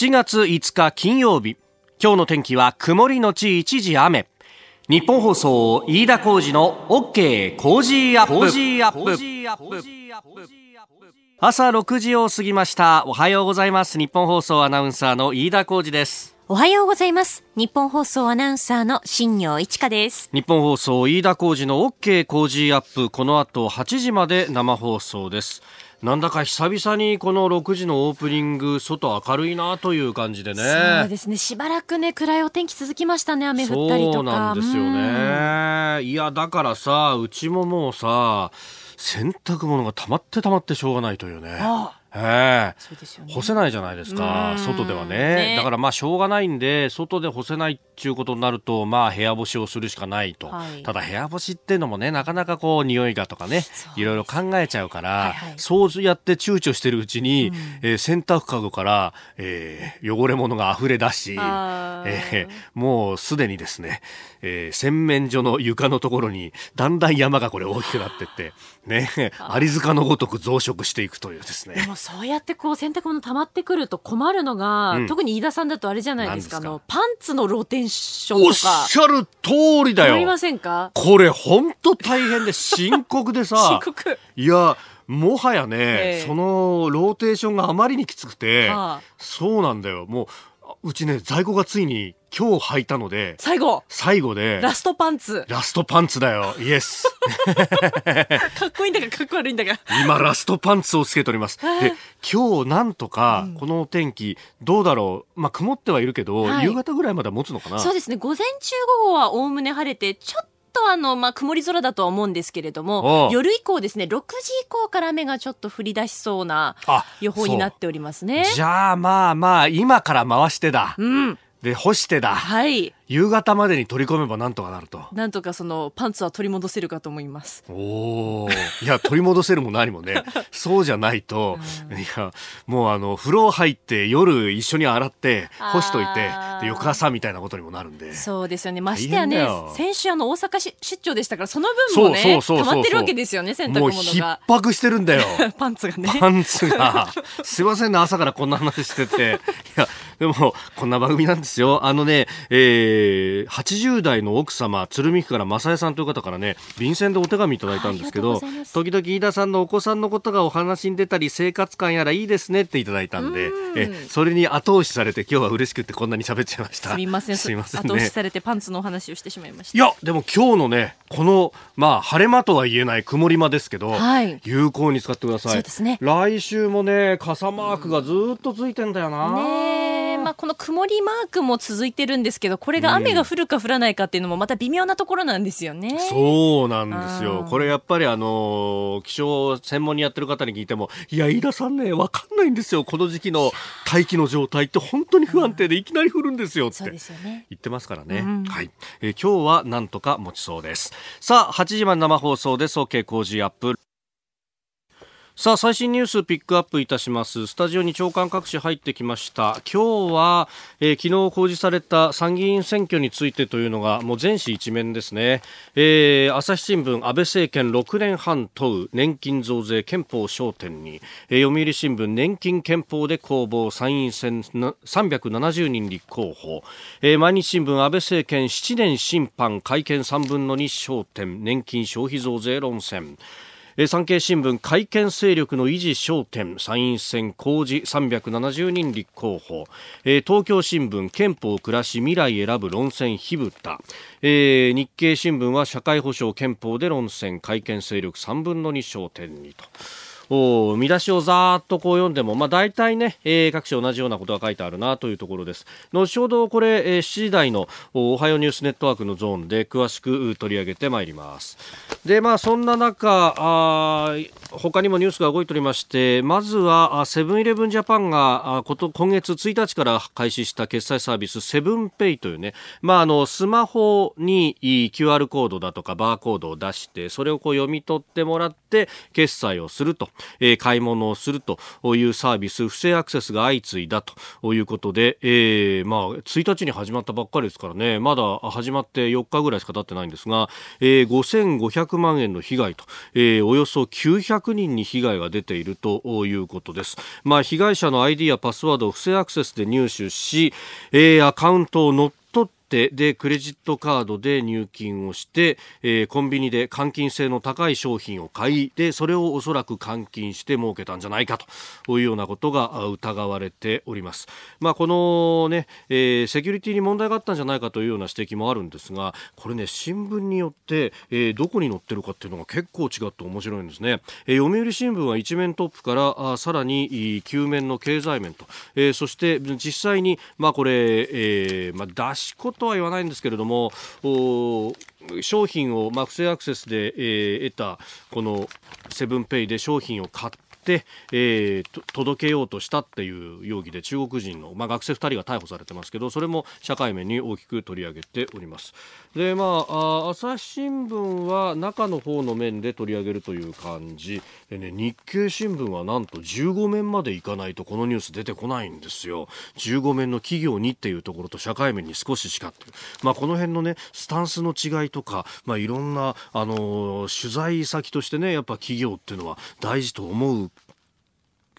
7月5日金曜日。今日の天気は曇りのち一時雨。日本放送飯田浩二の OK 工事アップ。朝6時を過ぎました。おはようございます。日本放送アナウンサーの飯田浩二です。おはようございます。日本放送アナウンサーの新業一華です。日本放送飯田浩二の OK 工事アップ。この後8時まで生放送ですなんだか久々にこの6時のオープニング外明るいなという感じでね。そうですね。しばらくね暗いお天気続きましたね雨降ったりとか。そうなんですよね。いやだからさうちももうさ洗濯物が溜まって溜まってしょうがないというね。あええそうですよね。干せないじゃないですかうん。外ではね。ね。だからまあしょうがないんで外で干せないっていうことになるとまあ部屋干しをするしかないと、はい。ただ部屋干しっていうのもねなかなかこう匂いがとかねいろいろ考えちゃうから、はいはい。そうやって躊躇してるうちに、えー洗濯かごから、えー汚れ物が溢れ出し、えーもうすでにですね、えー洗面所の床のところにだんだん山がこれ大きくなってってね アリ塚のごとく増殖していくというですね。でもそうやってこう洗濯物溜まってくると困るのが、うん。特に飯田さんだとあれじゃないですかあのパンツのローテンションおっとかしゃる通りだありまよ。せんか？これ本当大変で深刻でさ。深、刻。いや、もはやね、ええ。そのローテーションがあまりにきつくて、はあ。そうなんだよ。もう、あうちね、在庫がついに今日履いたので、最後最後で、ラストパンツラストパンツだよ。イエス。かっこいいんだかかっこ悪いんだか今、ラストパンツをつけております。で、今日なんとか、このお天気、どうだろう。まあ、曇ってはいるけど、はい夕方ぐらいまでは持つのかな。そうですね午前中午後はおおむね晴れてちょっとあの、まあ、曇り空だとは思うんですけれどおもう夜以降ですね6時以降から雨がちょっと降り出しそうなあ予報になっておりますねじゃあまあまあ、今から回してだ。うんで、干してだ。はい夕方までに取り込めばなんとかなると。なんとかそのパンツは取り戻せるかと思いますおお。いや、取り戻せるも何もね。そうじゃないと、いや、もうあの、風呂入って夜一緒に洗って、干しといてで翌朝みたいなことにもなるんで。そうですよねましてやね先週あの大阪し出張でしたからその分もね溜まってるわけですよね洗濯もう物逼が迫してるんだよ。パンツがねパンツが。すいませんね、朝からこんな話してて。いや、でも、こんな番組なんですよ。あのね、えー、80代の奥様、鶴見区から正江さんという方からね、便箋でお手紙いただいたんですけど時々飯田さんのお子さんのことがお話に出たり、生活感やらいいですねっていただいたんで、え、それに後押しされて今日は嬉しくってこんなに喋っちゃいました。すみませんすいません後押しね。されてパンツのお話をしてしまいましたいや、でも今日のね、この、まあ、晴れ間とは言えない曇り間ですけど、はい有効に使ってください。そうですね来週もね、傘マークがずっとついてんだよな。ねえまあ、この曇りマークも続いてるんですけどこれが雨が降るか降らないかっていうのもまた微妙なところなんですよね。そうなんですよこれやっぱりあのー気象専門にやってる方に聞いても、いや、飯田さんね、わかんないんですよ。この時期の大気の状態って本当に不安定でいきなり降るんですよって。言ってますからね。うんはい、えー今日はなんとか持ちそうです。さあ、8時まで生放送です。OK 工事アップ。さあ最新ニュースピックアップいたします。スタジオに長官各紙入ってきました。今日は、えー昨日公示された参議院選挙についてというのがもう全紙一面ですね、えー朝日新聞安倍政権6年半問う年金増税憲法焦点に、えー読売新聞年金憲法で攻防参院選370人立候補、えー毎日新聞安倍政権7年審判会見3分の2焦点。年金消費増税論戦。え産経新聞改憲勢力の維持焦点参院選公示370人立候補、えー東京新聞憲法暮らし未来選ぶ論戦火蓋、えー日経新聞は社会保障憲法で論戦改憲勢力3分の2焦点にと。お見出しをざーっとこう読んでも、まあ、大体ね、えー各紙同じようなことが書いてあるなというところです。後ほどこれ、えー7時台のおおはようニュースネットワークのゾーンで詳しく取り上げてまいります。で、まあ、そんな中、あ他にもニュースが動いておりまして、まずはあセブンイレブンジャパンがあこと今月1日から開始した決済サービスセブンペイというね、まあ、あのスマホにいい QR コードだとかバーコードを出してそれをこう読み取ってもらって決済をするとえー、買い物をするというサービス不正アクセスが相次いだということで、えー、まあ1日に始まったばっかりですからねまだ始まって4日ぐらいしか経ってないんですが、えー、5500万円の被害と、えー、およそ900人に被害が出ているということです。まあ、被害者の ID やパスワードを不正アクセスで入手し、えー、アカウントを乗っ手でクレジットカードで入金をして、えー、コンビニで換金性の高い商品を買いでそれをおそらく換金して儲けたんじゃないかというようなことが疑われております。まあ、このね、えー、セキュリティに問題があったんじゃないかというような指摘もあるんですがこれね新聞によって、えー、どこに載ってるかっていうのが結構違って面白いんですね。えー、読売新聞は一面トップからあさらに9面の経済面と、えー、そして実際にまあこれ、えーまあ、出し子とは言わないんですけれども商品を、まあ、不正アクセスで、えー、得たこのセブンペイで商品を買って、えー、届けようとしたっていう容疑で中国人の、まあ、学生2人が逮捕されてますけどそれも社会面に大きく取り上げております。で、まあ、朝日新聞は中の方の面で取り上げるという感じ。で、ね、日経新聞はなんと15面までいかないとこのニュース出てこないんですよ。15面の企業にっていうところと社会面に少ししかって。いう、まあ、この辺のねスタンスの違いとか、まあ、いろんな、あの取材先としてねやっぱ企業っていうのは大事と思う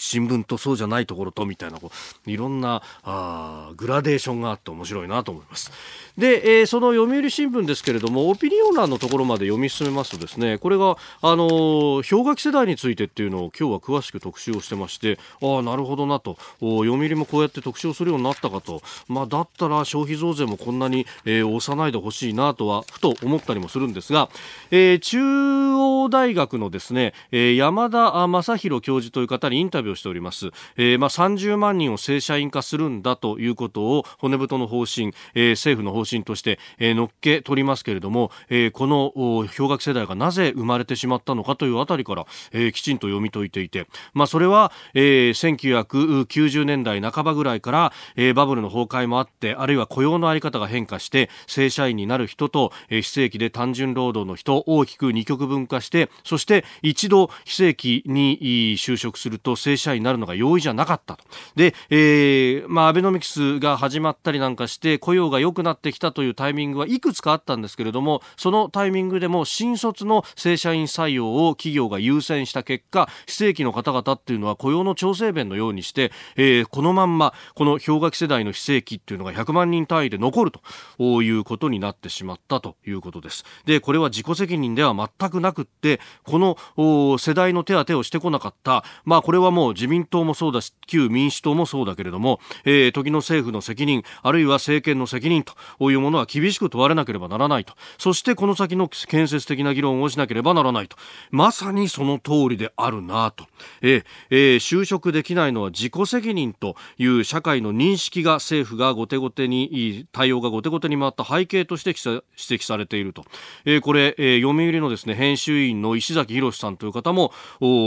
新聞とそうじゃないところとみたいなこういろんなあグラデーションがあって面白いなと思います。で、えー、その読売新聞ですけれどもオピニオン欄のところまで読み進めますとですねこれがあの氷河期世代についてっていうのを今日は詳しく特集をしてましてああなるほどなと読売もこうやって特集をするようになったかと、まあ、だったら消費増税もこんなに、えー、押さないでほしいなとはふと思ったりもするんですが、えー、中央大学のですね、えー、山田正弘教授という方にインタビューをしております、えーまあ、30万人を正社員化するんだということを骨太の方針、えー、政府の方針として、えー、乗っけ取りますけれども、えー、この氷河期世代がなぜ生まれてしまったのかというあたりから、えー、きちんと読み解いていて、まあ、それは、えー、1990年代半ばぐらいから、えー、バブルの崩壊もあってあるいは雇用の在り方が変化して正社員になる人と、えー、非正規で単純労働の人大きく二極分化してそして一度非正規に就職すると正社員になるのが容易じゃなかったと。で、えーまあ、アベノミクスが始まったりなんかして雇用が良くなってきたというタイミングはいくつかあったんですけれどもそのタイミングでも新卒の正社員採用を企業が優先した結果非正規の方々っていうのは雇用の調整弁のようにして、えー、このまんまこの氷河期世代の非正規っていうのが100万人単位で残るということになってしまったということです。でこれは自己責任では全くなくってこの世代の手当をしてこなかった。まあこれはもう自民党もそうだし旧民主党もそうだけれども、えー、時の政府の責任あるいは政権の責任というものは厳しく問われなければならないと。そしてこの先の建設的な議論をしなければならないと。まさにその通りであるなと、ええー、就職できないのは自己責任という社会の認識が政府が後手後手に対応が後手後手に回った背景として指摘されていると、えー、これ、えー、読売のですね編集員の石崎博さんという方も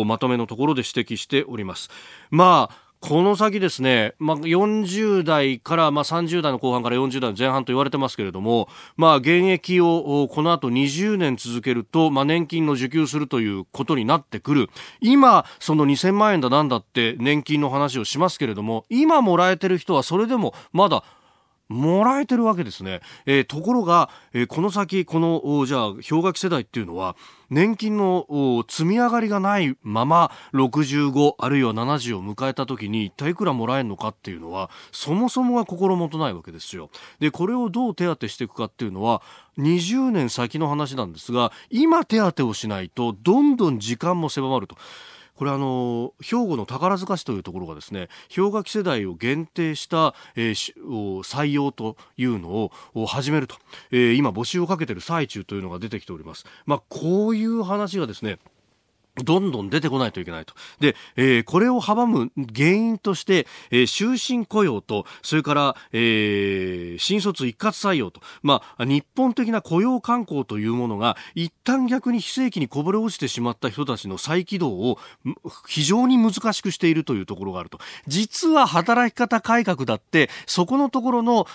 まとめのところで指摘しております。まあこの先ですね、まあ、40代から、まあ、30代の後半から40代の前半と言われてますけれども、まあ、現役をこの後20年続けると、まあ、年金の受給するということになってくる。今、その2000万円だなんだって年金の話をしますけれども、今もらえてる人はそれでもまだもらえてるわけですね。えー、ところが、えー、この先、この、じゃあ、氷河期世代っていうのは、年金の積み上がりがないまま65あるいは70を迎えた時に一体いくらもらえるのかっていうのはそもそもが心もとないわけですよ。でこれをどう手当てしていくかっていうのは20年先の話なんですが今手当てをしないとどんどん時間も狭まると。これあの兵庫の宝塚市というところがですね氷河期世代を限定した、えー、採用というのを始めると、えー、今募集をかけている最中というのが出てきております。まあ、こういう話がですねどんどん出てこないといけないと。で、えー、これを阻む原因として、えー、終身雇用と、それから、えー、新卒一括採用と、まあ、日本的な雇用慣行というものが、一旦逆に非正規にこぼれ落ちてしまった人たちの再起動を非常に難しくしているというところがあると。実は働き方改革だって、そこのところの、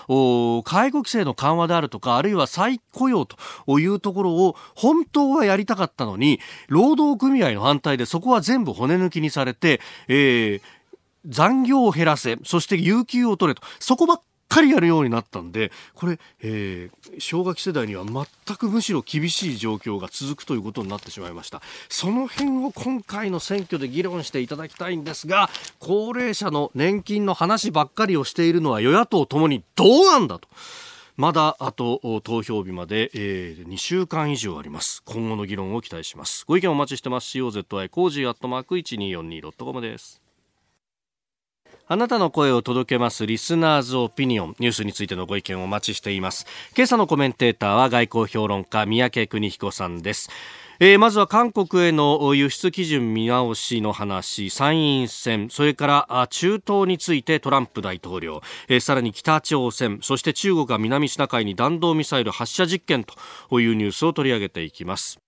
介護規制の緩和であるとか、あるいは再雇用というところを本当はやりたかったのに、労働組合の反対でそこは全部骨抜きにされて、えー、残業を減らせ、そして有給を取れと、そこばっかりやるようになったんで、これ、えー、氷河期世代には全くむしろ厳しい状況が続くということになってしまいました。その辺を今回の選挙で議論していただきたいんですが、高齢者の年金の話ばっかりをしているのは与野党ともにどうなんだと。まだあと投票日まで、えー、2週間以上あります。今後の議論を期待します。ご意見お待ちしてます。COZY コージーアットマーク 1242.com です。あなたの声を届けます。 listener's opinion。ニュースについてのご意見をお待ちしています。今朝のコメンテーターは外交評論家宮家邦彦さんです。えー、まずは韓国への輸出基準見直しの話、参院選、それから中東についてトランプ大統領、えー、さらに北朝鮮、そして中国が南シナ海に弾道ミサイル発射実験というニュースを取り上げていきます。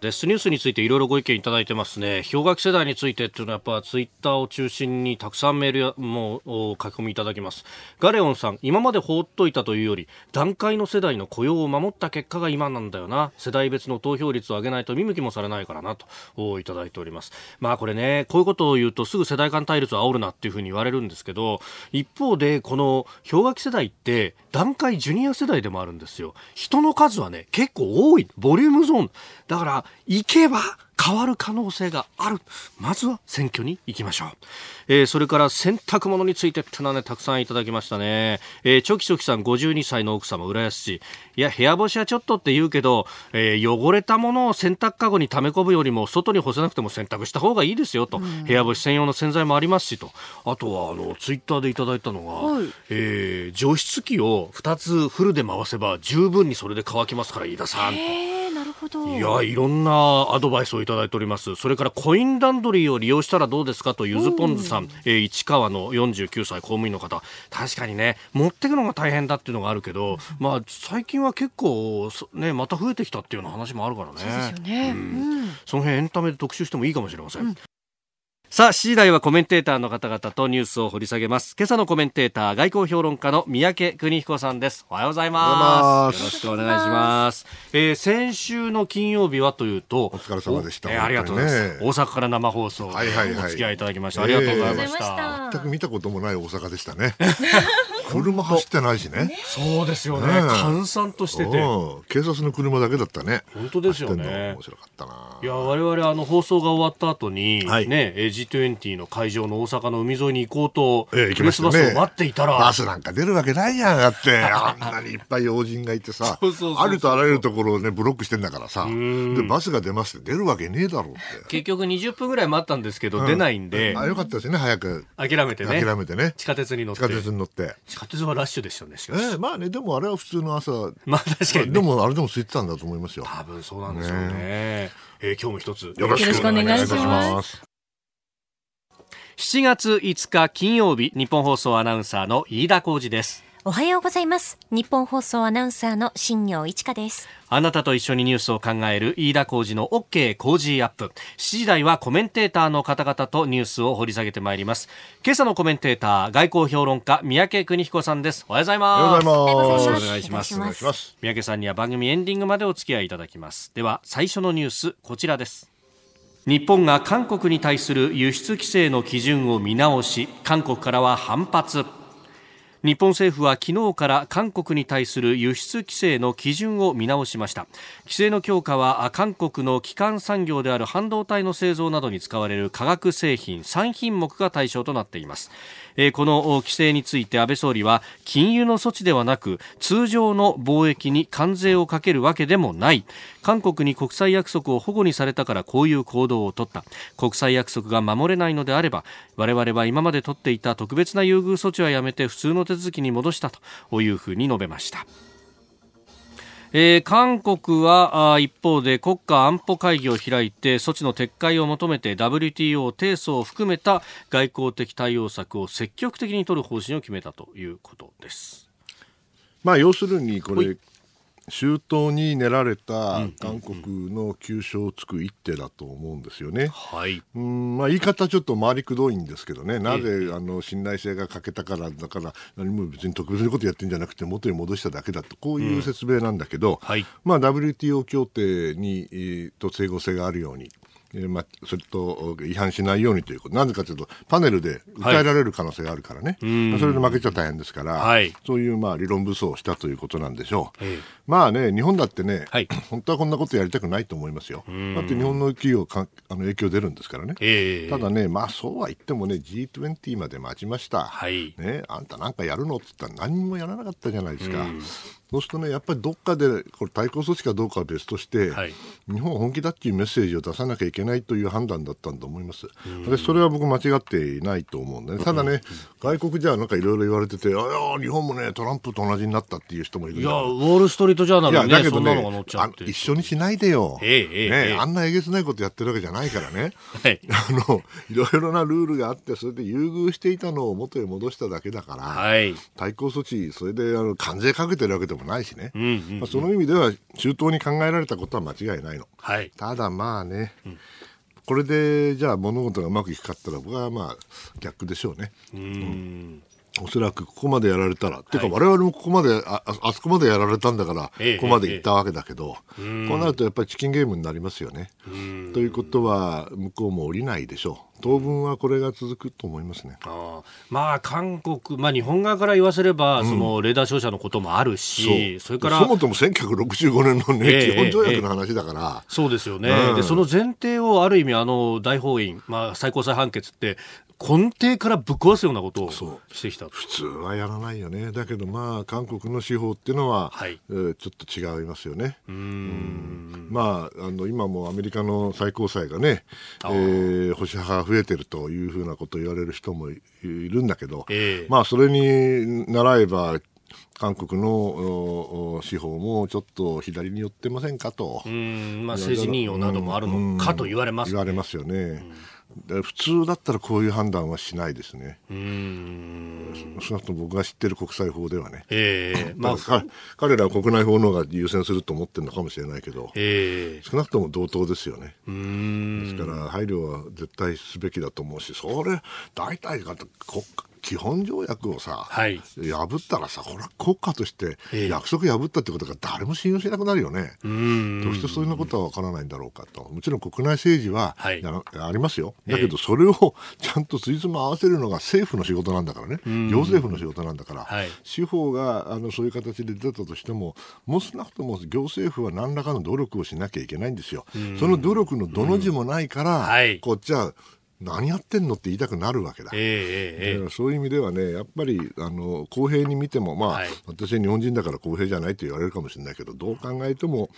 デスニュースについていろいろご意見いただいてますね。氷河期世代についてっていうのはやっぱツイッターを中心にたくさんメールやもう書き込みいただきます。ガレオンさん、今まで放っといたというより、段階の世代の雇用を守った結果が今なんだよな。世代別の投票率を上げないと見向きもされないからなといただいております。まあこれね、こういうことを言うとすぐ世代間対立を煽るなっていうふうに言われるんですけど、一方でこの氷河期世代って段階ジュニア世代でもあるんですよ。人の数はね、結構多い。ボリュームゾーン。だから、行けば変わる可能性がある。まずは選挙に行きましょう。えー、それから洗濯物についてってのはね、たくさんいただきましたね。えー、チョキチョキさん52歳の奥様、浦安市。いや、部屋干しはちょっとって言うけど、えー、汚れたものを洗濯かごに溜め込むよりも、外に干せなくても洗濯した方がいいですよと。うん、部屋干し専用の洗剤もありますしと。あとは、あの、ツイッターでいただいたのが、はい、えー、除湿機を2つフルで回せば十分にそれで乾きますから、飯田さん。いやいろんなアドバイスをいただいております。それからコインランドリーを利用したらどうですかとゆずぽんずさん、えー、市川の49歳公務員の方。確かにね持っていくのが大変だっていうのがあるけど、まあ最近は結構ねまた増えてきたっていうような話もあるからね。そうですよね、うん、その辺エンタメで特集してもいいかもしれません、うんさあ、7時台はコメンテーターの方々とニュースを掘り下げます。今朝のコメンテーター、外交評論家の三宅邦彦さんです。おはようございます。よろしくお願いします。えー、先週の金曜日はというと、お疲れ様でした。えー、ありがとうございます。大阪から生放送、はいはいはい、お付き合いいただきました。ありがとうございました。全く見たこともない大阪でしたね。車走ってないしね。そうですよね。閑散としてて。警察の車だけだったね。本当ですよね。面白かったな。いや、我々あの放送が終わった後に、はい、ね、G20 の会場の大阪の海沿いに行こうと、ええ、行きましたね。バスを待っていたら。バスなんか出るわけないやん、だって。あんなにいっぱい要人がいてさ、あるとあらゆるところをね、ブロックしてんだからさ、で、バスが出ますって出るわけねえだろうって。結局20分ぐらい待ったんですけど、出ないんで。あ、よかったですね、早く。諦めてね。諦めてね。地下鉄に乗って。地下鉄に乗って。地下鉄はラッシュでしたね、しかし。ええまあね、でもあれは普通の朝。まあ確かに、でもあれでも空いてたんだと思いますよ。多分そうなんでしょうね。えー、今日も一つよろしくお願いします。7月5日金曜日、日本放送アナウンサーの飯田浩二です。おはようございます。日本放送アナウンサーの新業一華です。あなたと一緒にニュースを考える飯田浩二の OK 工事アップ。7時台はコメンテーターの方々とニュースを掘り下げてまいります。今朝のコメンテーター、外交評論家、三宅邦彦さんです。おはようございます。おはようございます。よろしくお願いします。お願いします。三宅さんには番組エンディングまでお付き合いいただきます。では、最初のニュース、こちらです。日本が韓国に対する輸出規制の基準を見直し、韓国からは反発。日本政府は昨日から韓国に対する輸出規制の基準を見直しました。規制の強化は韓国の基幹産業である半導体の製造などに使われる化学製品3品目が対象となっています。えこの規制について安倍総理は金融の措置ではなく通常の貿易に関税をかけるわけでもない韓国に国際約束を保護にされたからこういう行動を取った国際約束が守れないのであれば我々は今まで取っていた特別な優遇措置はやめて普通の手続きに戻したというふうに述べました。えー、韓国は一方で国家安保会議を開いて措置の撤回を求めて WTO 提訴を含めた外交的対応策を積極的に取る方針を決めたということです。まあ、要するにこれ周到に練られた韓国の急所をつく一手だと思うんですよね。はい。うんまあ言い方ちょっと回りくどいんですけどね。なぜ、あの信頼性が欠けたからだから何も別に特別なことやってんじゃなくて元に戻しただけだとこういう説明なんだけど、うん、はい。まあ WTO 協定に、と整合性があるように。えーまあ、それと違反しないようにということ、なぜかというと、パネルで訴えられる可能性があるからね、まあそれで負けちゃ大変ですから、はい。そういうまあ理論武装をしたということなんでしょう。ええ。まあね、日本だってね、はい。本当はこんなことやりたくないと思いますよ。だって日本の企業かあの影響出るんですからね。ええ。ただね、まあそうは言ってもね、G20 まで待ちました。はい。ね、あんたなんかやるのって言ったら何もやらなかったじゃないですか。そうするとね、やっぱりどっかで、これ対抗措置かどうかは別として、はい日本は本気だっていうメッセージを出さなきゃいけないという判断だったんだと思います。でそれは僕間違っていないと思うんでね。ただね、外国じゃなんかいろいろ言われてて、あいや、日本もね、トランプと同じになったっていう人もいるいや、ウォール・ストリート・ジャーナいや、ルにね、だけどね。一緒にしないでよ。ええええねええあんなえげつないことやってるわけじゃないからね。はいあの、いろいろなルールがあって、それで優遇していたのを元へ戻しただけだから、はい。対抗措置、それであの関税かけてるわけでもないしね。うんうんまあ、その意味では、周到に考えられたことは間違いないの。はい。ただまあね、これでじゃあ物事がうまくいくかったら、僕はまあ逆でしょうね。うん。おそらくここまでやられたら、っていうか我々もここまであああそこまでやられたんだから、ええここまで行ったわけだけど、こうなるとやっぱりチキンゲームになりますよね。ということは向こうも降りないでしょう当分はこれが続くと思いますね。ああまあ韓国、まあ、日本側から言わせれば、そのレーダー照射のこともあるし、それからそもそも1965年の、ねええ。基本条約の話だから、そうですよね、うん。でその前提をある意味、あの大法院、まあ、最高裁判決って、根底からぶっ壊すようなことをそしてきた。普通はやらないよね。だけどまあ韓国の司法っていうのは、はい。えーちょっと違いますよね。うーん。まあ、あの今もアメリカの最高裁がね、えあー。ー保守派が増えてるというふうなことを言われる人もいいるんだけど、ええ。まあ、それに習えば、韓国の司法もちょっと左に寄ってませんかと。う。ーん。まあ、政治任用などもあるのかと言われます、言われますよね。で普通だったらこういう判断はしないですね。うーん少なくとも僕が知ってる国際法ではね。ええまあ彼らは国内法の方が優先すると思ってるのかもしれないけど、ええ少なくとも同等ですよね。うーんですから配慮は絶対すべきだと思うし、それ、大体が国家基本条約をさ、はい破ったらさ、これは国家としてええ約束破ったってことが誰も信用しなくなるよね。どうしてそういうことは分からないんだろうかと。もちろん国内政治は、はいありますよ。ええだけどそれを ちゃんとついつま合わせるのが政府の仕事なんだからね。行政府の仕事なんだから。はい司法があのそういう形で出たとしても、もう少なくとも行政府は何らかの努力をしなきゃいけないんですよ。その努力のどの字もないから、はいこっちは何やってんのって言いたくなるわけだ。ええええだからそういう意味ではね、やっぱりあの公平に見ても、まあはい私は日本人だから公平じゃないと言われるかもしれないけど、どう考えても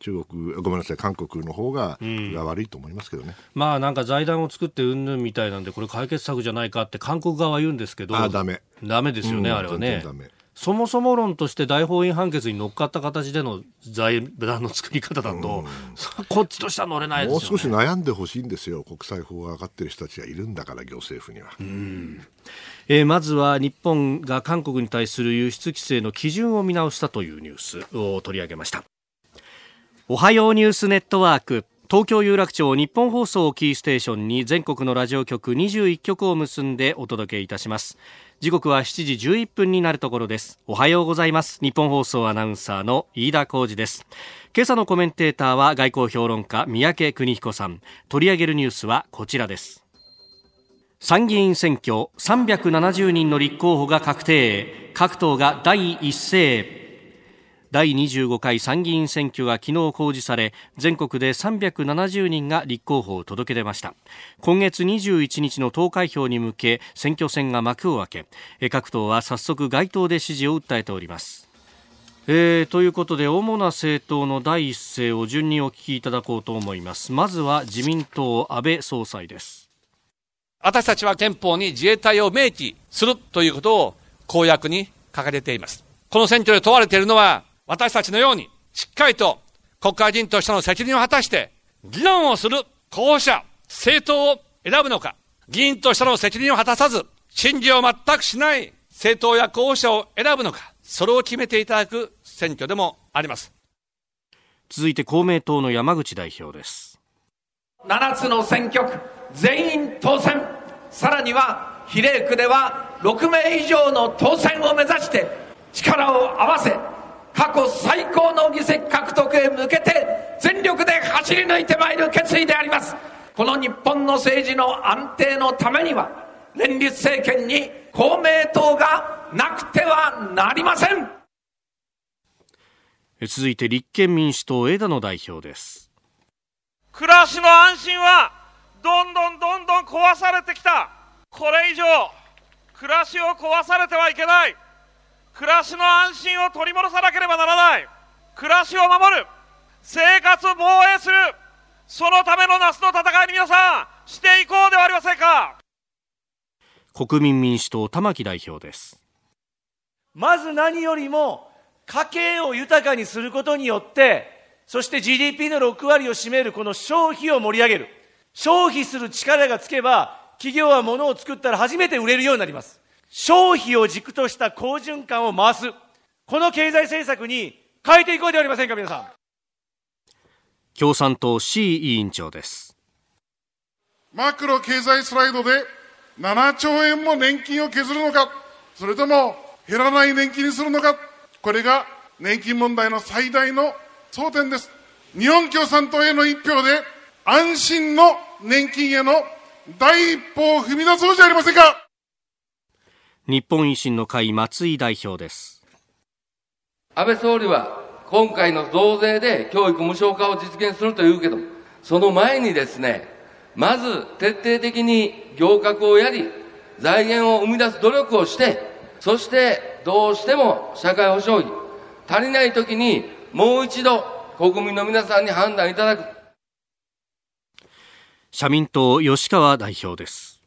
中国、ごめんなさい、韓国の方がが悪いと思いますけどね。まあなんか財団を作ってうんぬんみたいなんでこれ解決策じゃないかって韓国側は言うんですけどああ、ダメ。ダメですよね、うんあれはね全然ダメそもそも論として大法院判決に乗っかった形での財団の作り方だと、そこっちとしては乗れないでもうすよ、ね、少し悩んでほしいんですよ、国際法が分かってる人たちがいるんだから、行政府には。えーまずは日本が韓国に対する輸出規制の基準を見直したというニュースを取り上げました。おはようニュースネットワーク。東京有楽町日本放送をキーステーションに全国のラジオ局21局を結んでお届けいたします時刻は7時11分になるところです。おはようございます。日本放送アナウンサーの飯田浩二です。今朝のコメンテーターは外交評論家三宅邦彦さん。取り上げるニュースはこちらです。参議院選挙370人の立候補が確定。各党が第一声。第25回参議院選挙が昨日公示され全国で370人が立候補を届け出ました。今月21日の投開票に向け選挙戦が幕を開け各党は早速街頭で支持を訴えております。えーということで主な政党の第一声を順にお聞きいただこうと思います。まずは自民党安倍総裁です。私たちは憲法に自衛隊を明記するということを公約に掲げています。この選挙で問われているのは、私たちのように、しっかりと国会議員としての責任を果たして、議論をする候補者、政党を選ぶのか、議員としての責任を果たさず、審議を全くしない政党や候補者を選ぶのか、それを決めていただく選挙でもあります。続いて公明党の山口代表です7つの選挙区全員当選さらには比例区では6名以上の当選を目指して力を合わせ過去最高の議席獲得へ向けて全力で走り抜いてまいる決意であります。この日本の政治の安定のためには、連立政権に公明党がなくてはなりません。続いて立憲民主党枝野代表です。暮らしの安心はどんどんどんどん壊されてきた。これ以上暮らしを壊されてはいけない暮らしの安心を取り戻さなければならない。暮らしを守る。生活防衛する。そのための夏の戦いに皆さんしていこうではありませんか。国民民主党玉木代表です。まず何よりも家計を豊かにすることによってそして GDP の6割を占めるこの消費を盛り上げる。消費する力がつけば企業は物を作ったら初めて売れるようになります消費を軸とした好循環を回す。この経済政策に変えていこうではありませんか皆さん。共産党 C 委員長です。マクロ経済スライドで7兆円も年金を削るのか。それとも減らない年金にするのか。これが年金問題の最大の争点です。日本共産党への一票で安心の年金への第一歩を踏み出そうじゃありませんか日本維新の会松井代表です。安倍総理は今回の増税で教育無償化を実現するというけどその前にですねまず徹底的に行革をやり財源を生み出す努力をしてそしてどうしても社会保障費足りない時にもう一度国民の皆さんに判断いただく。社民党吉川代表です。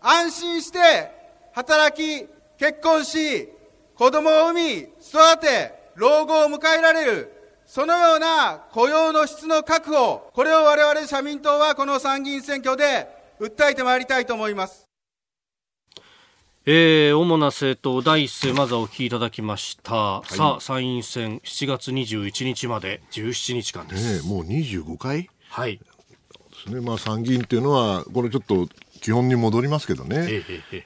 安心して働き結婚し子供を産み育て老後を迎えられるそのような雇用の質の確保これを我々社民党はこの参議院選挙で訴えてまいりたいと思います。えー、主な政党第一声まずお聞きいただきました、はい、さあ参院選7月21日まで17日間です、ね、もう25回？はい。ですね。まあ参議院っていうのはこれちょっと基本に戻りますけどね、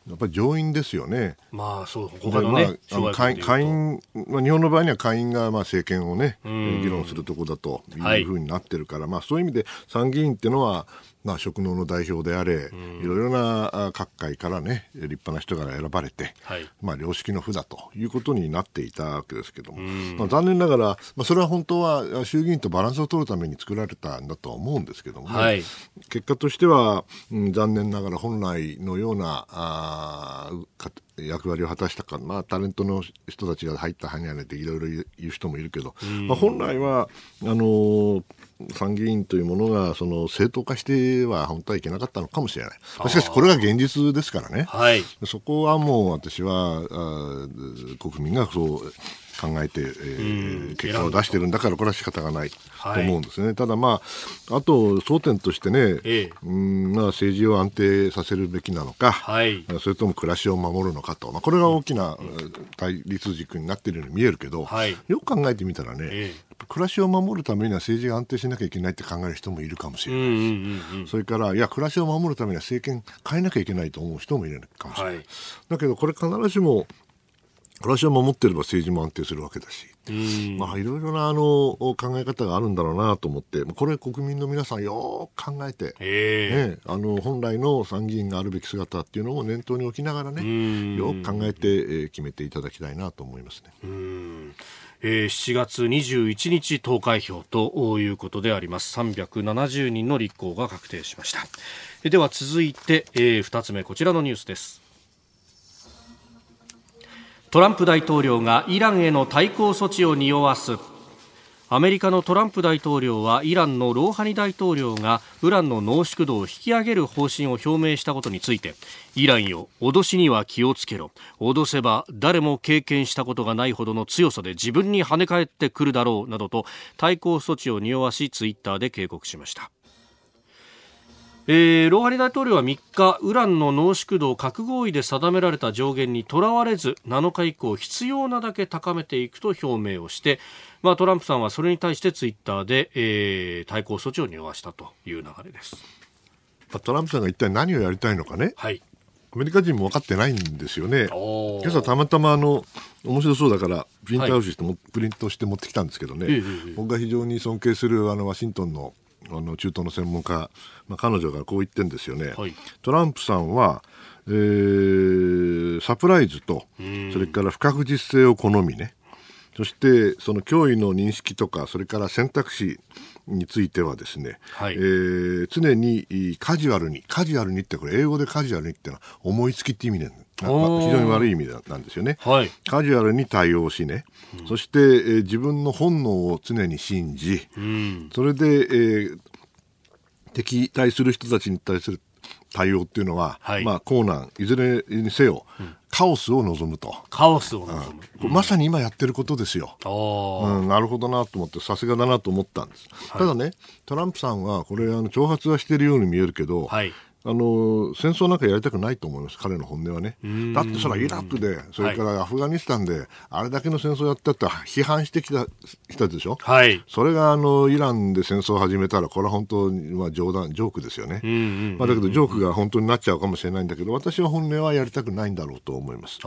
やっぱり上院ですよね。まあ、そう、他のね、まあ、下院、まあ、日本の場合には下院がまあ政権をね、議論するところだというふうになってるから、はい、まあそういう意味で参議院っていうのは、まあ、職能の代表であれ、いろいろな各界からね、立派な人が選ばれて、はい、まあ、良識の府だということになっていたわけですけども、まあ、残念ながら、まあ、それは本当は衆議院とバランスを取るために作られたんだとは思うんですけども、ね。はい、結果としては、うん、残念ながら本来のようなあ役割を果たしたか、まあ、タレントの人たちが入ったはにゃねていろいろ言う人もいるけど、まあ、本来はあのー参議院というものがその正当化しては本当はいけなかったのかもしれない。しかしこれが現実ですからね。はい、そこはもう私は国民がそう考えて、えー、結果を出してるんだからこれは仕方がないと思うんですね、はい、ただ、まあ、あと争点としてね、ええ、うんまあ、政治を安定させるべきなのか、はい、それとも暮らしを守るのかと、まあ、これが大きな対立軸になっているように見えるけど、はい、よく考えてみたらね、え、暮らしを守るためには政治が安定しなきゃいけないって考える人もいるかもしれないし、うんうんうん、それからいや暮らしを守るためには政権変えなきゃいけないと思う人もいるかもしれない、はい、だけどこれ必ずしも暮らしを守っていれば政治も安定するわけだし、まあ、いろいろなあの考え方があるんだろうなと思って、これ、国民の皆さん、よく考えて、ね、あの本来の参議院があるべき姿っていうのを念頭に置きながらね、よく考えて、えー、決めていただきたいなと思いますね。えー、7月21日投開票ということであります。370人の立候補が確定しました。では続いて、えー、2つ目こちらのニュースですトランプ大統領がイランへの対抗措置を匂わす。アメリカのトランプ大統領はイランのローハニ大統領がウランの濃縮度を引き上げる方針を表明したことについてイランよ脅しには気をつけろ。脅せば誰も経験したことがないほどの強さで自分に跳ね返ってくるだろうなどと対抗措置を匂わしツイッターで警告しました。えー、ローハニ大統領は3日ウランの濃縮度を核合意で定められた上限にとらわれず7日以降必要なだけ高めていくと表明をして、まあ、トランプさんはそれに対してツイッターで、えー、対抗措置を匂わしたという流れです。トランプさんが一体何をやりたいのかね、はい、アメリカ人も分かってないんですよね。今朝たまたまあの面白そうだからプリントアウトしても、はい、プリントして持ってきたんですけどね、僕が非常に尊敬するあのワシントンのあの中東の専門家、まあ、彼女がこう言ってんですよね、はい。トランプさんは、えーサプライズと、それから不確実性を好みね、そしてその脅威の認識とか、それから選択肢についてはですね、はい。えー常にカジュアルに、カジュアルにってこれ英語でカジュアルにってのは思いつきって意味で、まあ非常に悪い意味なんですよね。はい。カジュアルに対応しね、そして、えー自分の本能を常に信じ、うん。それで、えー敵対する人たちに対する対応っていうのは、はい。まあ、困難、いずれにせよ、カオスを望むと。カオスを望む、まさに今やってることですよ。うん、なるほどなと思って、さすがだなと思ったんです。ただね、トランプさんは、これ、あの挑発はしてるように見えるけど、はいあの戦争なんかやりたくないと思います、彼の本音はね。だってそれはイラクで、それからアフガニスタンで、あれだけの戦争やったって批判してきた人でしょ？はいそれがあのイランで戦争を始めたら、これは本当に、まあ、冗談、ジョークですよね。まあ、だけど、ジョークが本当になっちゃうかもしれないんだけど、私は本音はやりたくないんだろうと思います。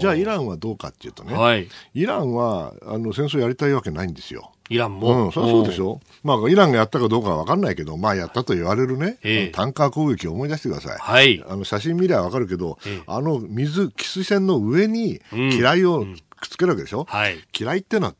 じゃあ、イランはどうかっていうとね、はいイランはあの戦争やりたいわけないんですよ。イランも、うん、そりゃそうでしょ。まあ、イランがやったかどうかは分かんないけど、まあ、やったと言われるね、ええタンカー攻撃を思い出してください。はいあの写真見りゃ分かるけど、ええあの水、汽水船の上にうん機雷をくっつけるわけでしょ。はい機雷ってのは、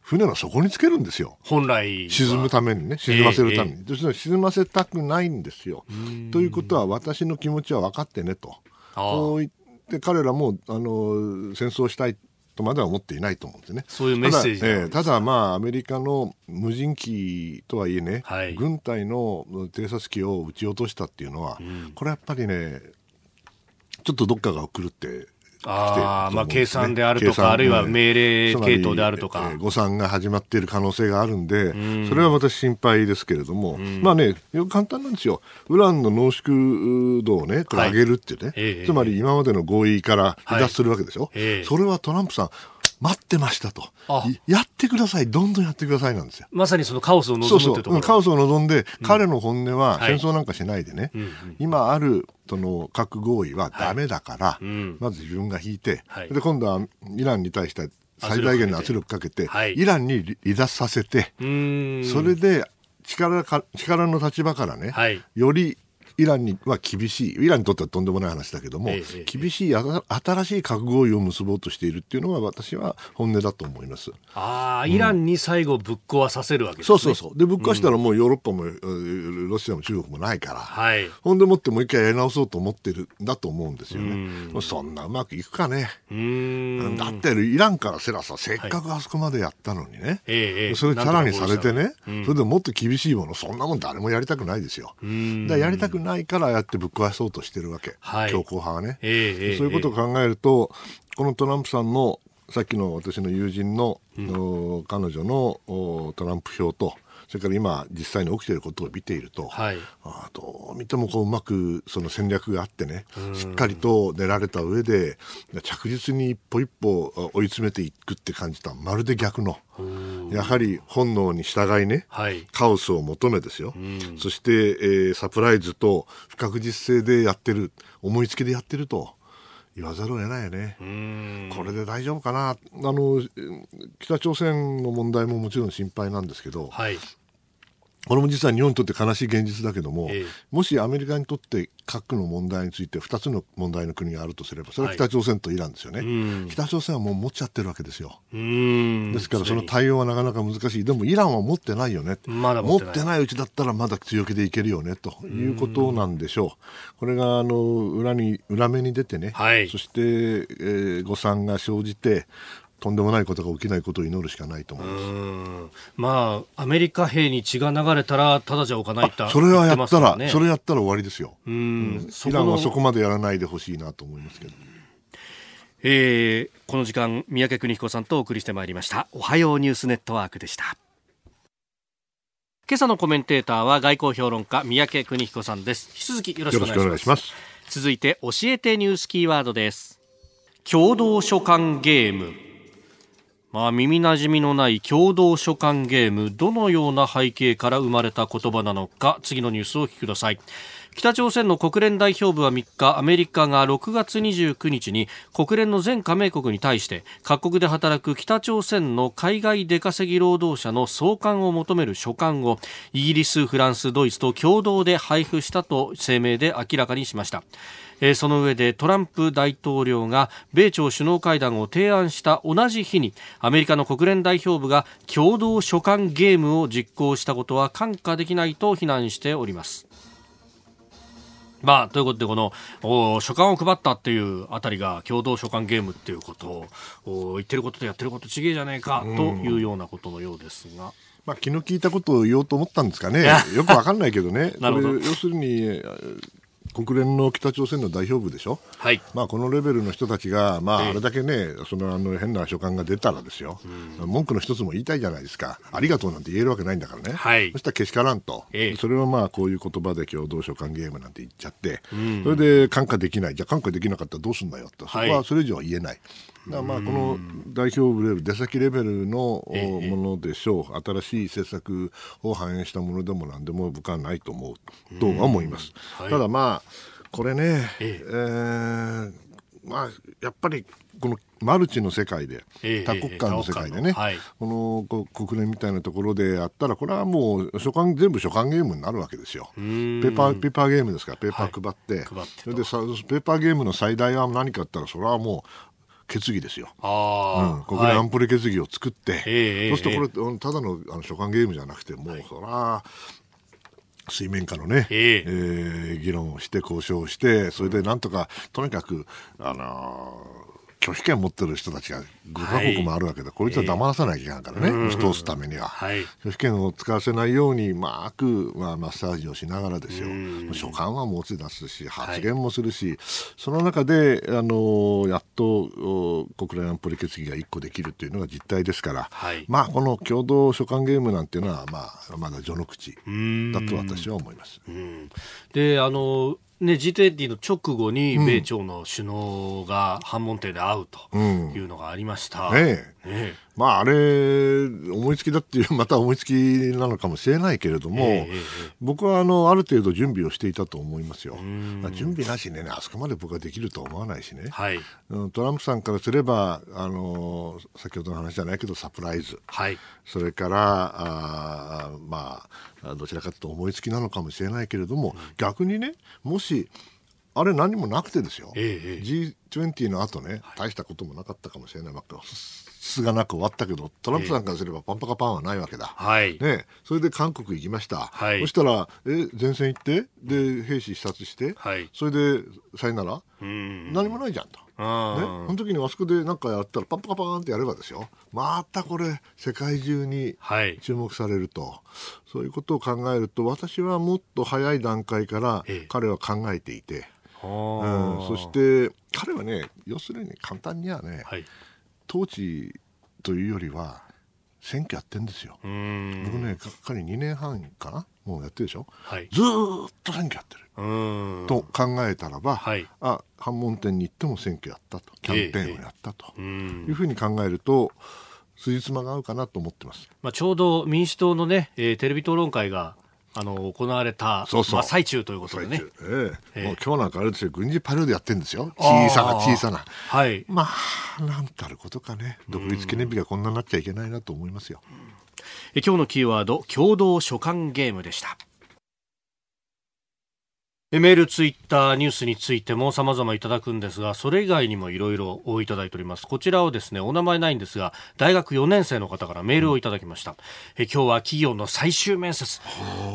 船の底につけるんですよ。本来は沈むためにね、沈ませるために。えですから沈ませたくないんですよ。ということは、私の気持ちは分かってねと。こう言って、彼らもあの戦争したいとまでは思っていないと思うんですね。そういうメッセージただ,、ええただまあ、アメリカの無人機とはいえね、はい軍隊の偵察機を撃ち落としたっていうのは、これやっぱりね、ちょっとどっかが狂って。あーまあ計算であるとかあるいは命令系統であるとか。えー誤算が始まっている可能性があるんで、それは私心配ですけれども、まあね、よく簡単なんですよ。ウランの濃縮度をね、これはい。上げるっていうね、ええ。つまり今までの合意から離脱するわけでしょ。ええ。それはトランプさん、待ってましたと。やってください、どんどんやってくださいなんですよ。まさにそのカオスを望むそうところ。カオスを望んで、彼の本音ははい。戦争なんかしないでね、んうん。今あるその核合意はダメだから、ん。まず自分が引いて、はい。で今度はイランに対して最大限の圧力かけて、はい。イランに離脱させて、それで力か力の立場からね、はい。よりイランには厳しい、イランにとってはとんでもない話だけども、ええええ厳しい新しい核合意を結ぼうとしているっていうのが私は本音だと思います。ああイランに最後ぶっ壊させるわけですね。そうそうそう。で、ぶっ壊したらもうヨーロッパも、えーロシアも中国もないから、はい。ほんでもってもう一回やり直そうと思ってるんだと思うんですよね。そんなうまくいくかね。うーん。だってイランからすらさ、せっかくあそこまでやったのにね、ええええ。それさらにされてね、うん。それでもっと厳しいもの、そんなもん誰もやりたくないですよ。ん。だやりたくないからやってぶっ壊そうとしてるわけ、はい。強硬派はね、ええええそういうことを考えると、このトランプさんのさっきの私の友人の、お彼女のおトランプ票と、それから今、実際に起きていることを見ていると、はい。あどう見てもこううまくその戦略があってね、しっかりと練られた上で、着実に一歩一歩あ追い詰めていくって感じとはまるで逆の、やはり本能に従いね、はい。カオスを求めですよ、そして、えーサプライズと不確実性でやってる、思いつきでやってると言わざるを得ないよね。これで大丈夫かな。あの、えー北朝鮮の問題ももちろん心配なんですけど、はいこれも実は日本にとって悲しい現実だけども、ええもしアメリカにとって核の問題について2つの問題の国があるとすれば、それは北朝鮮とイランですよね。ん北朝鮮はもう持っちゃってるわけですよ。ですからその対応はなかなか難しい。でもイランは持ってないよね。まだ持ってない持ってないうちだったらまだ強気でいけるよね、ということなんでしょう。これが、あの、裏に、裏目に出てね、はいそして、えー誤算が生じて、とんでもないことが起きないことを祈るしかないと思います。うん。まあアメリカ兵に血が流れたらただじゃおかないとそれはや言ってたら、ねそれやったら終わりですよ。うん。そイランはのそこまでやらないでほしいなと思いますけど。えーこの時間三宅邦彦さんとお送りしてまいりました。おはようニュースネットワークでした。今朝のコメンテーターは外交評論家三宅邦彦さんです。引き続きよろしくお願いします。願いします。続いて教えてニュースキーワードです。共同書簡ゲームまあ、耳なじみのない共同書簡ゲームどのような背景から生まれた言葉なのか次のニュースをお聞きください北朝鮮の国連代表部は3日アメリカが6月29日に国連の全加盟国に対して各国で働く北朝鮮の海外出稼ぎ労働者の送還を求める書簡をイギリス、フランス、ドイツと共同で配布したと声明で明らかにしました。えーその上でトランプ大統領が米朝首脳会談を提案した同じ日にアメリカの国連代表部が共同書簡ゲームを実行したことは看過できないと非難しております。まあ、ということで、この、お書簡を配ったっていうあたりが共同書簡ゲームっていうことを、お言ってることとやってることちげえじゃねえか、というようなことのようですが。まあ、気の利いたことを言おうと思ったんですかね よくわかんないけどね、なるほど要するに、えー国連の北朝鮮の代表部でしょ、はい。まあ、このレベルの人たちが、まあ、ええ。あれだけね、そのあの変な書簡が出たらですよ、文句の一つも言いたいじゃないですか、ありがとうなんて言えるわけないんだからね、はい。そしたらけしからんと、ええ。それはまあこういう言葉で共同書簡ゲームなんて言っちゃって、ん。それで感化できない、じゃあ感化できなかったらどうすんだよと、そこはい。はそれ以上は言えない。だからまあこの代表部レベル、出先レベルのものでしょう、新しい政策を反映したものでもなんでも僕はないと思うとは思います。はい。ただまあこれね、ええ。えーまあ、やっぱりこのマルチの世界で、ええ多国間の世界でね、はい。このこ国連みたいなところでやったら、これはもう書簡全部書簡ゲームになるわけですよ。ペーパーペーパーゲームですから、ペーパー配って、配ってと。それでさペーパーゲームの最大は何かあったら、それはもう決議ですよ。うん。ああ、国連はい安保理決議を作って、ええそうするとこれ、うんただのあの書簡ゲームじゃなくて、もうそら、水面下のね、ええ。えー議論をして、交渉をして、それでなんとか、とにかく、あのー拒否権持ってる人たちが5カ国もあるわけで、これじゃ黙らさなきゃいけないからね、押し通すためには。はい。拒否権を使わせないように、うまく、まあ、マッサージをしながらですよ、書簡は持ち出すし、発言もするし、その中で、あのやっとお国連安保理決議が1個できるというのが実態ですから、はい。まあ、この共同書簡ゲームなんていうのは、まあ、まだ序の口だと私は思います。で、あの、ね、G20 の直後に米朝の首脳が反問廷で会うというのがありました。ねまあ、あれ、思いつきだっていう、また思いつきなのかもしれないけれども、え僕はあのある程度準備をしていたと思いますよ。まあ準備なしでね、あそこまで僕はできるとは思わないしね。はい。うんトランプさんからすれば、あの先ほどの話じゃないけど、サプライズ。はい。それから、あーまあ、どちらかというと思いつきなのかもしれないけれども、逆にね、もし、あれ何もなくてですよ、ええ G20 の後ね、大したこともなかったかもしれないわけよすがなく終わったけど、トランプさんからすればパンパカパンはないわけだ。はい。ね、それで韓国行きました、はい。そしたら、え前線行って、で兵士視察して、はい。それでさよなら、うん。何もないじゃんと。ね、あその時にあそこで何かやったらパンパカパーンってやればですよ。またこれ世界中にはい。注目されると。そういうことを考えると私はもっと早い段階からええ。彼は考えていて、あうん。ーそして彼はね要するに簡単にはね、はい。統治というよりは選挙やってんですよ。僕ねか彼2年半かなもうやってるでしょはい。ずーっと選挙やってる。と考えたらば、はいあ反問店に行っても選挙やったとキャンペーンをやったとういんうふうに考えると辻褄が合うかなと思ってます。まあ、ちょうど民主党のね、えーテレビ討論会が、あの、行われた、そうそう。まあ、最中ということでね。ええ。ええ。もう今日なんかあれですよ軍事パレードやってるんですよ。小さな小さな。はい。まあなんたることかね。独立記念日がこんなになっちゃいけないなと思いますよ。え今日のキーワード、共同書簡ゲームでした。えメール、ツイッター、ニュースについても様々いただくんですが、それ以外にもいろいろいただいております。こちらをですね、お名前ないんですが、大学4年生の方からメールをいただきました。え今日は企業の最終面接。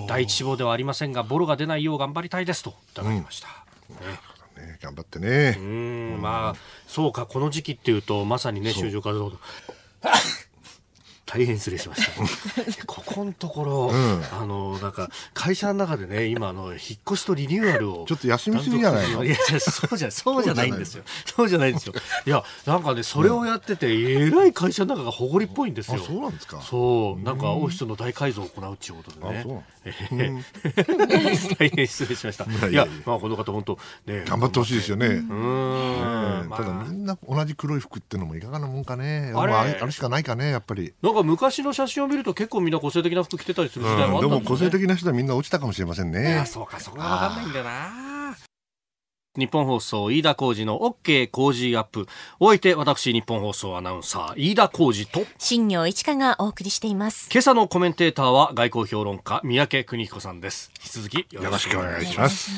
第一志望ではありませんが、ボロが出ないよう頑張りたいですといただきました。ねね、頑張ってねう。ーんまあそうかこの時期っていうとまさにね就職活動の 大変失礼しました。ここのところ、あのなんか会社の中でね今あの引っ越しとリニューアルをちょっと休みすぎじゃないの？いやそうじゃそうじゃないんですよ。そうじゃないんですよ。いやなんかねそれをやっててえらい会社の中が誇りっぽいんですよ。あそうなんですか。そう。なんかオフィスの大改造を行うっていうことでね。あそう 大変失礼しました。いやまあこの方本当ね。頑張ってほしいですよね。うーん。まあ。ただみんな同じ黒い服ってのもいかがなもんかね。あれ。まああれあれしかないかねやっぱり。なんかか昔の写真を見ると結構みんな個性的な服着てたりする時代もあったんでも個性的な人はみんな落ちたかもしれませんね。あそうか、そこはわかんないんだよな。日本放送飯田浩二の OK 工事アップ。お相手、私、日本放送アナウンサー、飯田浩二と、新業一華がお送りしています。今朝のコメンテーターは外交評論家、三宅邦彦さんです。引き続きよろしくお願いします。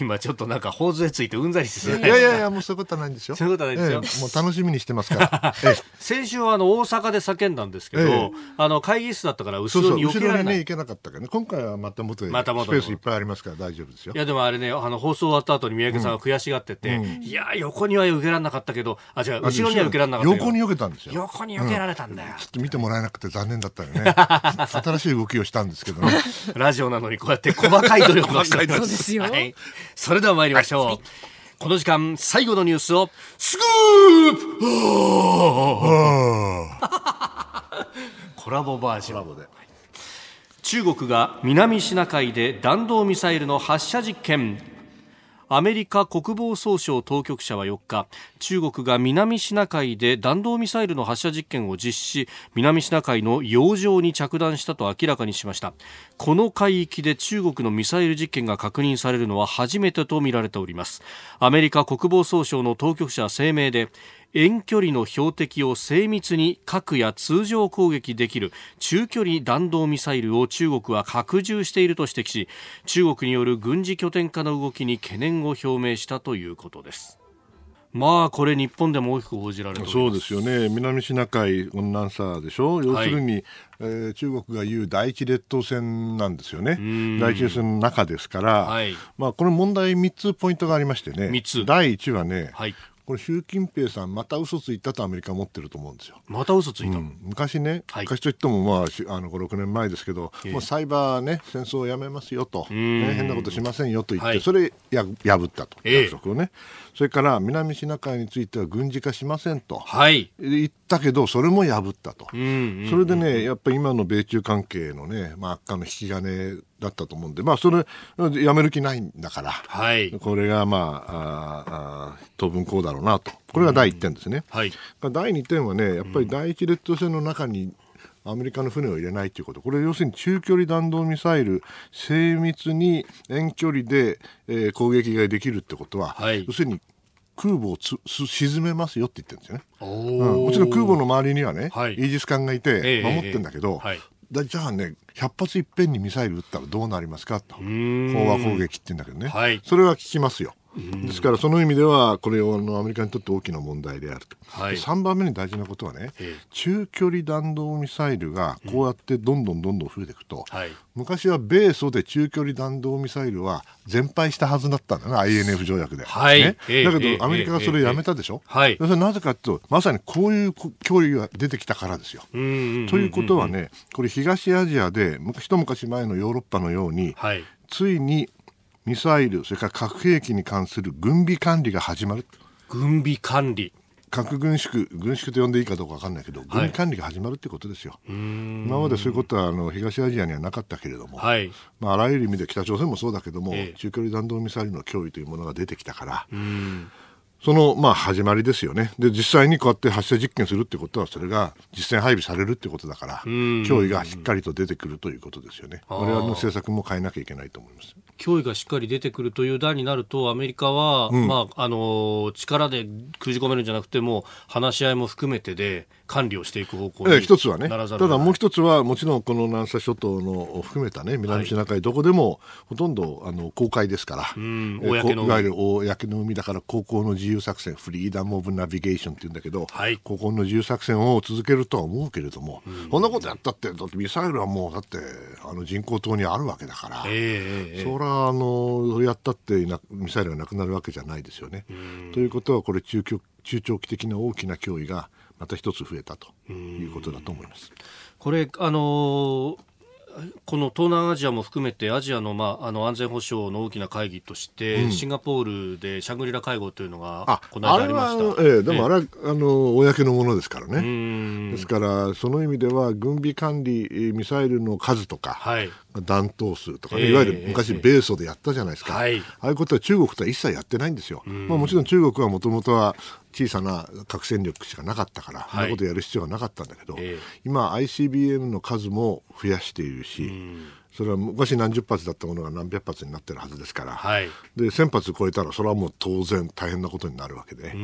今ちょっとなんか、頬杖ついてうんざりしていやいやいや、もうそういうことはないんですよ。そういうことはないですよ。もう楽しみにしてますから。ええ 先週はあの、大阪で叫んだんですけど、ええあの、会議室だったから後そうそう、ろに避後けられない。ろにね、行けなかったからね。今回はまた元へ、また元へスペースいっぱいありますから大丈夫ですよい。やでもあれね、あの放送終わった後に三宅さんが悔しがってて、いや、横には受けられなかったけど、あ、違う、後ろには受けられなかった。横に避けたんですよ。横に避けられたんだよ。ちょっと見てもらえなくて残念だったよね。新しい動きをしたんですけどね。ラジオなのにこうやって細かい努力をしています。そうですよはい。それでは参りましょう。この時間、最後のニュースを、スクープコラボバージョン。中国が南シナ海で弾道ミサイルの発射実験アメリカ国防総省当局者は4日中国が南シナ海で弾道ミサイルの発射実験を実施し南シナ海の洋上に着弾したと明らかにしました。この海域で中国のミサイル実験が確認されるのは初めてとみられております。アメリカ国防総省の当局者は声明で遠距離の標的を精密に核や通常攻撃できる中距離弾道ミサイルを中国は拡充していると指摘し中国による軍事拠点化の動きに懸念を表明したということですまあこれ日本でも大きく報じられてそうですよね。南シナ海温暖差でしょ？要するに、えー中国が言う第一列島線なんですよね。第一列島線の中ですから、はいまあこれ問題3つポイントがありましてね。三つ第1はね、はいこれ習近平さんまた嘘ついたとアメリカは思ってると思うんですよ。また嘘ついた、うん。昔ね、はい。昔といっても、まあ、しあの5、6年前ですけど、ええ。もうサイバーね、戦争をやめますよと、ん。ね、変なことしませんよと言って、はい。それや破ったと、ええ。約束をね、それから南シナ海については軍事化しませんと、はい。言ったけど、それも破ったと、それでね、やっぱり今の米中関係のね、まあ、悪化の引き金だったと思うんで、まあ、それ、やめる気ないんだから。はいこれがまあ、ああ当分こうだろうなと。これが第1点ですね。はい第2点はね、やっぱり第一列島線の中にアメリカの船を入れないということ、これ、要するに中距離弾道ミサイル、精密に遠距離で、えー攻撃ができるってことは、はい要するに空母をつす沈めますよって言ってるんですよね。おうんもちろん空母の周りにはね、はいイージス艦がいえてえ守ってるんだけど、ええはいだじゃあね、100発いっぺんにミサイル撃ったらどうなりますかと、ん。飽和攻撃って言うんだけどね、はい。それは聞きますよ。ですから、その意味では、これはあのアメリカにとって大きな問題であると、はい。で3番目に大事なことはね、ええ。中距離弾道ミサイルがこうやってどんどんどんどん増えていくと、はい。昔は米ソで中距離弾道ミサイルは全敗したはずだったんだよね、INF 条約で。はい。ね。ええだけええど、アメリカがそれやめたでしょ、はい。それはなぜかというと、まさにこういう脅威が出てきたからですよ。うんうんうんうんということはね、これ、東アジアで、む一昔前のヨーロッパのように、はい。ついにミサイル、それから核兵器に関する軍備管理が始まる。軍備管理核軍縮、軍縮と呼んでいいかどうか分かんないけど、軍備管理が始まるってことですよ。今までそういうことはあの東アジアにはなかったけれども、はいまあ、あらゆる意味で北朝鮮もそうだけども、ええ中距離弾道ミサイルの脅威というものが出てきたから、そのまあ始まりですよね。で、実際にこうやって発射実験するってことは、それが実戦配備されるってことだから、脅威がしっかりと出てくるということですよね。我々の政策も変えなきゃいけないと思います。脅威がしっかり出てくるという段になるとアメリカは、まああの力で封じ込めるんじゃなくても話し合いも含めてで管理をしていく方向にええ一つはね、ただもう一つは、もちろんこの南沙諸島の含めたね、南シナ海、どこでもほとんどあの公海ですから、んえ公いわゆる公の海だから、航行の自由作戦、フリーダム・オブ・ナビゲーションって言うんだけど、はい。航行の自由作戦を続けるとは思うけれども、そん。なことやったって、だってミサイルはもう、だってあの人工島にあるわけだから。ええええそれはあのやったってなミサイルがなくなるわけじゃないですよね。ということはこれ中長中長期的な大きな脅威がまた一つ増えたということだと思います。これあのーこの東南アジアも含めてアジアの,、まあ、あの安全保障の大きな会議として、シンガポールでシャングリラ会合というのがあこの間ありました。ええでもあれは、あの公のものですからうね。ん。ですからその意味では軍備管理えーミサイルの数とか、はい。弾頭数とかね、ええいわゆる昔、米ソでやったじゃないですか、はい。ああいうことは中国とは一切やってないんですよ、まあ、もちろん中国はもともとは小さな核戦力しかなかったから、はい。そんなことやる必要がなかったんだけど、ええ。今、ICBM の数も増やしているし、それは昔何十発だったものが何百発になってるはずですから、はい。で1000発超えたら、それはもう当然大変なことになるわけで、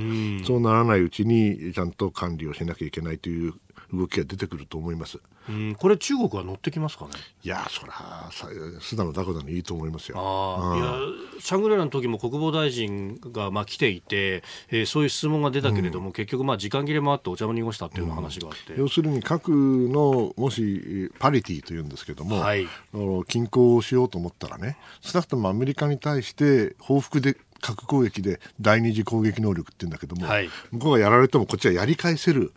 そうならないうちにちゃんと管理をしなきゃいけないという動きが出てくると思います。うんこれ中国は乗ってきますかね？いや、そりゃ、さスダのダコダのいいと思いますよ。ああいやシャングリラの時も国防大臣がまあ来ていて、えーそういう質問が出たけれども、結局まあ時間切れもあってお茶も濁したっていう話があって、要するに核のもしパリティというんですけども、はい。あの均衡をしようと思ったらね少なくともアメリカに対して報復で核攻撃で第二次攻撃能力って言うんだけども、はい。向こうがやられてもこっちはやり返せる。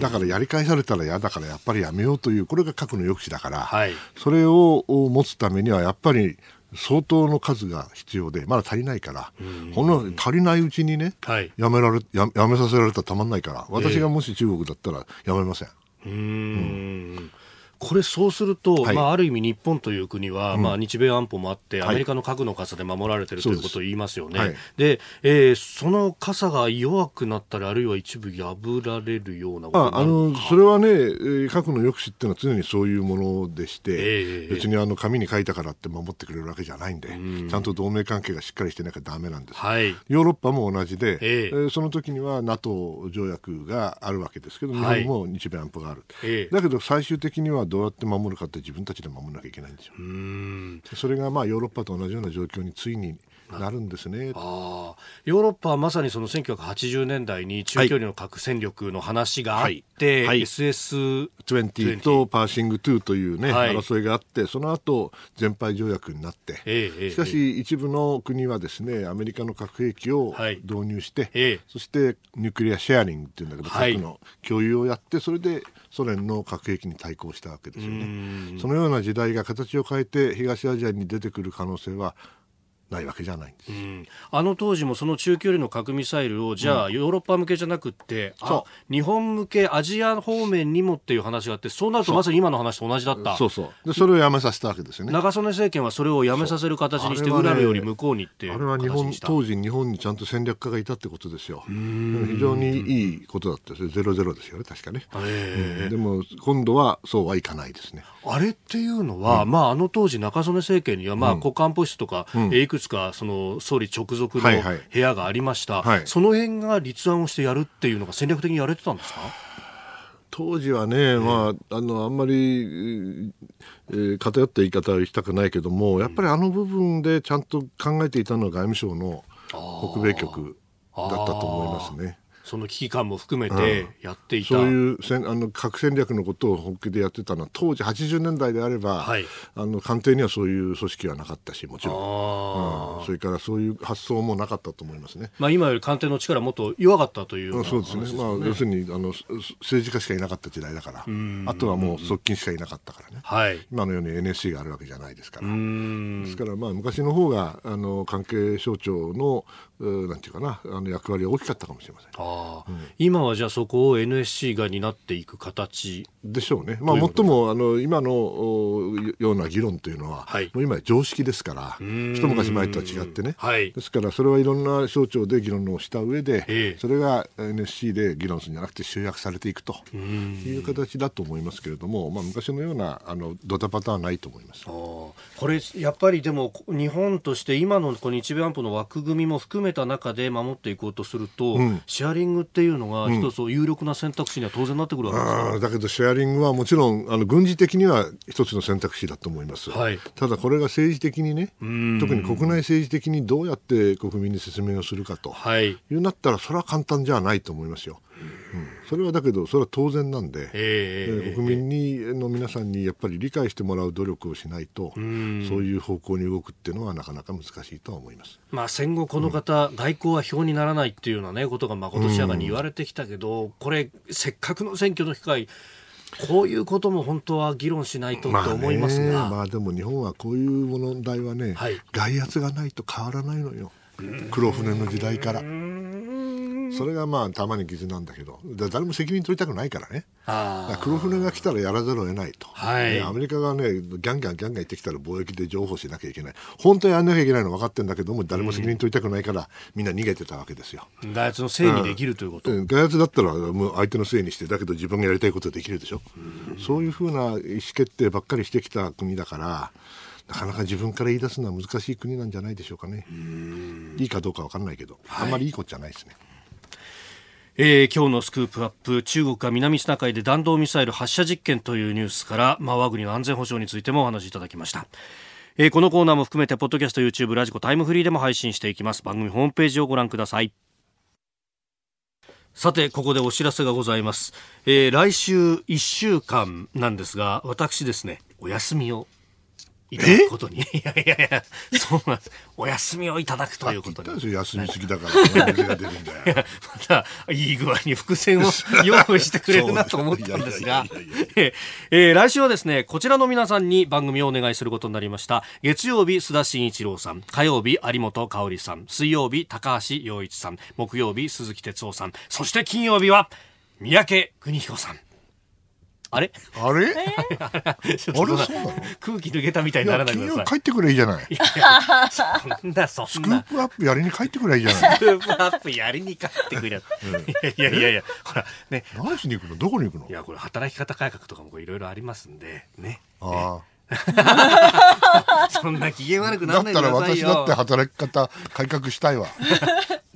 だからやり返されたら嫌だからやっぱりやめようというこれが核の抑止だから、はい。それを持つためにはやっぱり相当の数が必要でまだ足りないから、ほんの足りないうちにね、はい。やめられややめさせられたらたまんないから私がもし中国だったらやめません。うーんこれそうすると、はい。まあ、ある意味日本という国は、まあ、日米安保もあって、はい。アメリカの核の傘で守られているということを言いますよね。はい。で、えーその傘が弱くなったり、あるいは一部破られるようなことああのそれはね、えー核の抑止っていうのは常にそういうものでして、ええ。別にあの紙に書いたからって守ってくれるわけじゃないんで、ちゃんと同盟関係がしっかりしてなきゃだめなんです。はい。ヨーロッパも同じで、ええ。えーその時には NATO 条約があるわけですけど、日はい。本も日米安保がある、ええ。だけど最終的にはどうやって守るかって自分たちで守らなきゃいけないんですよ。それがまあヨーロッパと同じような状況についになるんですね。ああヨーロッパはまさにその1980年代に中距離の核戦力の話があって、はい。はい。SS 20とパーシング2というね、はい。争いがあって、その後全廃条約になって、ええええしかし一部の国はですね、アメリカの核兵器をはい。導入して、ええ。そしてニュークリアシェアリングっていうんだけど、はい。核の共有をやって、それでソ連の核兵器に対抗したわけですよね。そのような時代が形を変えて東アジアに出てくる可能性はないわけじゃないんです。うん。あの当時もその中距離の核ミサイルをじゃあヨーロッパ向けじゃなくって、あそ日本向けアジア方面にもっていう話があってそうなるとまさに今の話と同じだった。そうそう。でそれをやめさせたわけですよね。長曽根政権はそれをやめさせる形にしてねウラルより向こうにってあれは日本当時、日本にちゃんと戦略家がいたってことですよ。非常にいいことだったですよ、ゼロゼロですよね、確かね。ええうん。でも今度はそうはいかないですね。あれっていうのは、まあ、あの当時、中曽根政権には、まあ、国家安保室とか、えーいくつかその総理直属のはいはい。部屋がありました、はい。その辺が立案をしてやるっていうのが戦略的にやれてたんですか？当時はね、まあ、あのあんまり、えー偏った言い方はしたくないけども、やっぱりあの部分でちゃんと考えていたのは外務省の北米局だったと思いますね。その危機感も含めてやっていた、そういう戦あの核戦略のことを本気でやってたの。は当時80年代であれば、はい。あの官邸にはそういう組織はなかったしもちろん、あうん。それからそういう発想もなかったと思いますね。まあ、今より官邸の力もっと弱かったというようなそうですね。話まあ、要するにあのす政治家しかいなかった時代だから、あとはもう側近しかいなかったからね、はい。今のように NSC があるわけじゃないですから。うん。ですから、まあ、昔の方があの関係省庁のうなんていうかなあの役割は大きかったかもしれません。あー今はじゃあそこを NSC が担っていく形でしょうね、まあ、もっともあの今のおような議論というのは、はい。もう今や常識ですから、一昔前とは違ってね、はい。ですからそれはいろんな省庁で議論をした上で、ええ。それが NSC で議論するんじゃなくて集約されていくという形だと思いますけれども、まあ、昔のようなあのドタパタはないと思います。これやっぱりでも日本として今のこの日米安保の枠組みも含めた中で守っていこうとすると、うん。シェアリングっていうのが一つ有力な選択肢には当然なってくるわけですかあーだけどシェアリングはもちろんあの軍事的には一つの選択肢だと思います、はい。ただこれが政治的にねん。特に国内政治的にどうやって国民に説明をするかと、はい。いうなったらそれは簡単じゃないと思いますよ、うんそれはだけどそれは当然なんで、えええー国民にの皆さんにやっぱり理解してもらう努力をしないとそういう方向に動くっていうのはなかなか難しいとは思います。まあ、戦後この方、外交は票にならないっていうような、ね、ことがまことしやかに言われてきたけど、これせっかくの選挙の機会こういうことも本当は議論しないとと思いますが、まあねまあでも日本はこういう問題はね、はい。外圧がないと変わらないのよ。黒船の時代から。それがまあたまに傷なんだけどだ誰も責任取りたくないからね。黒船が来たらやらざるを得ないと、はい。でアメリカがねギャンギャンギャンギャン言ってきたら貿易で譲歩しなきゃいけない。本当はやんなきゃいけないの分かってるんだけども誰も責任取りたくないから、みんな逃げてたわけですよ。外圧のせいにできるということ？うん。外圧だったらもう相手のせいにしてだけど自分がやりたいことできるでしょ、そういうふうな意思決定ばっかりしてきた国だからなかなか自分から言い出すのは難しい国なんじゃないでしょうかね。いいかどうか分かんないけど、あんまりいいことじゃないですねえー今日のスクープアップ中国が南シナ海で弾道ミサイル発射実験というニュースから、まあ、我が国の安全保障についてもお話しいただきました。えーこのコーナーも含めてポッドキャスト YouTube ラジコタイムフリーでも配信していきます。番組ホームページをご覧ください。さてここでお知らせがございます、えー来週1週間なんですが私ですねお休みをいただくことに。いやいやいやそうなんです。お休みをいただくということに。でしょ休みすぎだから水が出るんだよ。またいい具合に伏線を用意してくれるなと思ったんですが。えーえー来週はですねこちらの皆さんに番組をお願いすることになりました。月曜日須田慎一郎さん。火曜日有本香里さん。水曜日高橋洋一さん。木曜日鈴木哲夫さん。そして金曜日は三宅邦彦さんあれ？あれ、ちょっとあれ？そうなの？空気抜けたみたいいにならないでください。帰ってくれいいじゃない。そんなそスクんなープアップやりに帰ってくれいいじゃない。スクープアップやりに帰ってくれ、いやいやいやいやほらね。何しに行くの？どこに行くの？いやこれ働き方改革とかもいろいろありますんでね。あ そんな機嫌悪くあだったならないでくださいよ。ら私だって働き方改革したいわ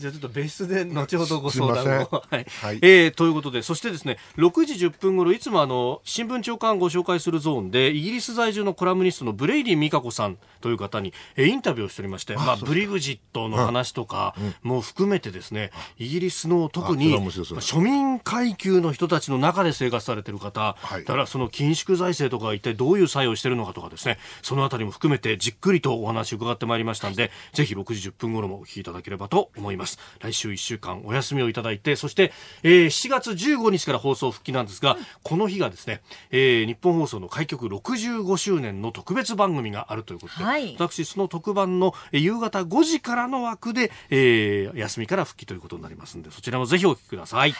じゃあちょっと別室で後ほどご相談を。はい。はい。えーということで、そしてですね、6時10分頃、いつもあの、新聞朝刊ご紹介するゾーンで、イギリス在住のコラムニストのブレイディ・ミカコさんという方に、えーインタビューをしておりまして、まあ、ブレグジットの話とかも含めてですね、イギリスの特には面白そう。庶民階級の人たちの中で生活されている方、はい。だからその緊縮財政とか一体どういう作用をしているのかとかですね、そのあたりも含めてじっくりとお話を伺ってまいりましたので、ぜひ6時10分頃もお聞きいただければと思います。来週1週間お休みをいただいて、そして、えー7月15日から放送復帰なんですが、この日がですね、えー日本放送の開局65周年の特別番組があるということで、はい。私その特番のえー夕方5時からの枠で、えー休みから復帰ということになりますので、そちらもぜひお聞きください